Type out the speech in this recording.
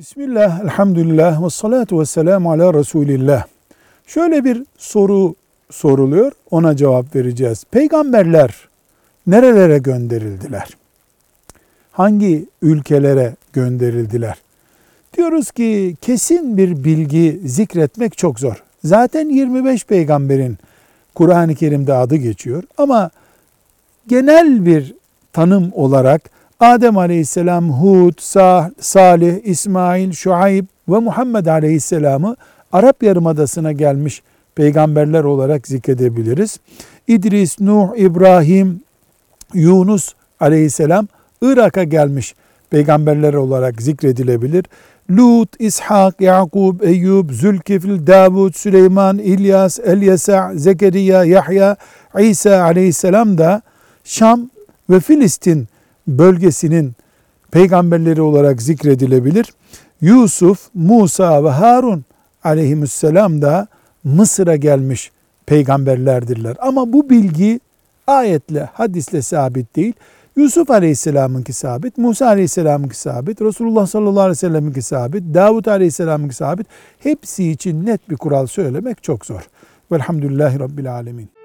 Bismillah, elhamdülillah ve salatu ve selamu ala Resulillah. Şöyle bir soru soruluyor, ona cevap vereceğiz. Peygamberler nerelere gönderildiler? Hangi ülkelere gönderildiler? Diyoruz ki kesin bir bilgi zikretmek çok zor. Zaten 25 peygamberin Kur'an-ı Kerim'de adı geçiyor ama genel bir tanım olarak Adem aleyhisselam, Hud, Salih, İsmail, Şuayb ve Muhammed aleyhisselamı Arap Yarımadası'na gelmiş peygamberler olarak zikredebiliriz. İdris, Nuh, İbrahim, Yunus aleyhisselam Irak'a gelmiş peygamberler olarak zikredilebilir. Lut, İshak, Yakub, Eyyub, Zülkifl, Davud, Süleyman, İlyas, Elyesa, Zekeriya, Yahya, İsa aleyhisselam da Şam ve Filistin bölgesinin peygamberleri olarak zikredilebilir. Yusuf, Musa ve Harun aleyhisselam da Mısır'a gelmiş peygamberlerdirler. Ama bu bilgi ayetle, hadisle sabit değil. Yusuf Aleyhisselam'ınki sabit, Musa Aleyhisselam'ınki sabit, Resulullah sallallahu aleyhi ve sellem'inki sabit, Davut Aleyhisselam'ınki sabit. Hepsi için net bir kural söylemek çok zor. Velhamdülillahi Rabbil Alemin.